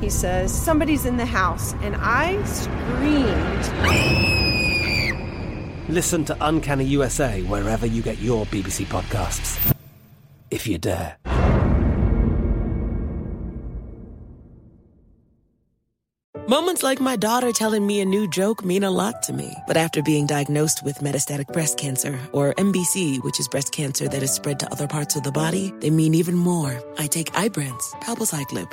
He says, Somebody's in the house, and I screamed. Listen to Uncanny USA wherever you get your BBC podcasts, if you dare. Moments like my daughter telling me a new joke mean a lot to me. But after being diagnosed with metastatic breast cancer, or MBC, which is breast cancer that is spread to other parts of the body, they mean even more. I take Ibrance, palbociclib.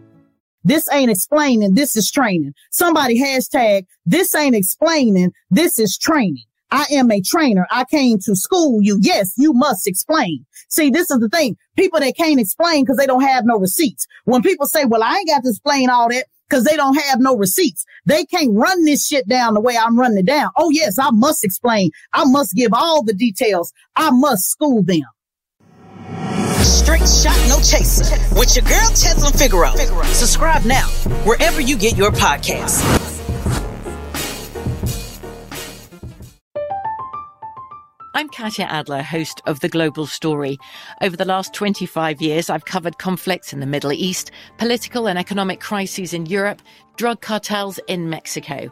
This ain't explaining. This is training. Somebody hashtag, this ain't explaining. This is training. I am a trainer. I came to school you. Yes, you must explain. See, this is the thing. People that can't explain because they don't have no receipts. When people say, well, I ain't got to explain all that because they don't have no receipts. They can't run this shit down the way I'm running it down. Oh, yes, I must explain. I must give all the details. I must school them. Straight shot, no chaser. With your girl, Tezlyn Figaro. Subscribe now, wherever you get your podcasts. I'm Katya Adler, host of The Global Story. Over the last 25 years, I've covered conflicts in the Middle East, political and economic crises in Europe, drug cartels in Mexico.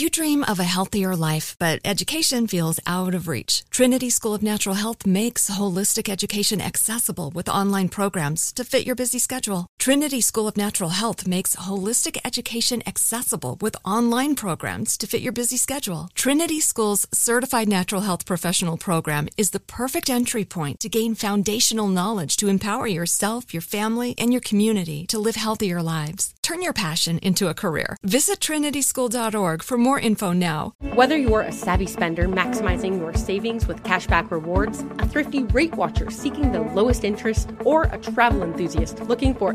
You dream of a healthier life, but education feels out of reach? Trinity School of Natural Health makes holistic education accessible with online programs to fit your busy schedule. Trinity School of Natural Health makes holistic education accessible with online programs to fit your busy schedule. Trinity School's Certified Natural Health Professional Program is the perfect entry point to gain foundational knowledge to empower yourself, your family, and your community to live healthier lives. Turn your passion into a career. Visit trinityschool.org for more info now. Whether you're a savvy spender maximizing your savings with cashback rewards, a thrifty rate watcher seeking the lowest interest, or a travel enthusiast looking for